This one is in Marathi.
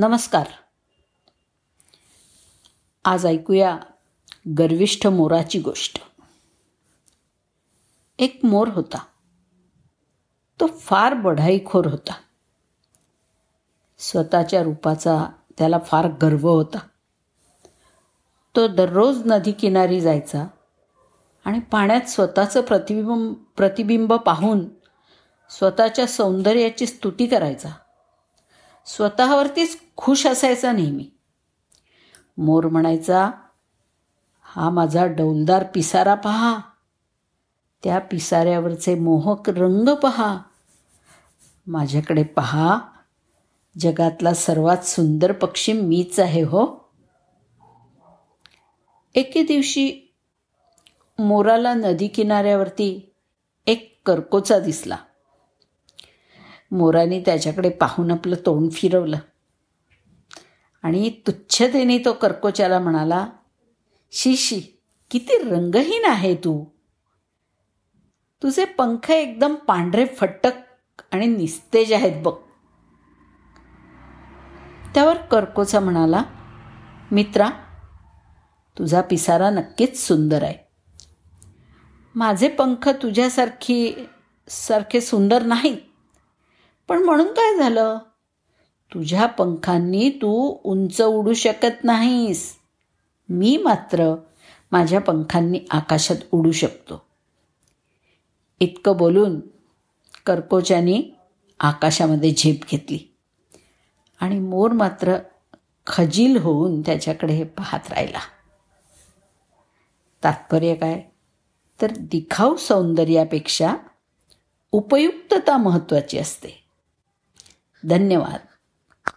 नमस्कार. आज ऐकूया गर्विष्ठ मोराची गोष्ट. एक मोर होता. तो फार बढाईखोर होता. स्वतःच्या रूपाचा त्याला फार गर्व होता. तो दररोज नदीकिनारी जायचा आणि पाण्यात स्वतःचं प्रतिबिंब प्रतिबिंब पाहून स्वतःच्या सौंदर्याची स्तुती करायचा. स्वतःवरतीच खुश असायचा नेहमी. मोर म्हणायचा हा माझा डौलदार पिसारा पहा. त्या पिसाऱ्यावरचे मोहक रंग पहा. माझ्याकडे पहा. जगातला सर्वात सुंदर पक्षी मीच आहे हो. एके दिवशी मोराला नदी किनाऱ्यावरती एक करकोचा दिसला. मोराने त्याच्याकडे पाहून आपलं तोंड फिरवलं. आणि तुच्छतेने तो कर्कोच्याला म्हणाला शिशी किती रंगहीन आहे तू. तुझे पंख एकदम पांढरे फटक आणि निस्तेज आहेत बघ. त्यावर कर्कोचा म्हणाला मित्रा तुझा पिसारा नक्कीच सुंदर आहे. माझे पंख तुझ्यासारखी सारखे सुंदर नाहीत. पण म्हणून काय झालं? तुझ्या पंखांनी तू उंच उडू शकत नाहीस. मी मात्र माझ्या पंखांनी आकाशात उडू शकतो. इतकं बोलून कर्कोचाने आकाशामध्ये झेप घेतली. आणि मोर मात्र खजील होऊन त्याच्याकडे पाहत राहिला. तात्पर्य काय? तर दिखाऊ सौंदर्यापेक्षा उपयुक्तता महत्त्वाची असते. धन्यवाद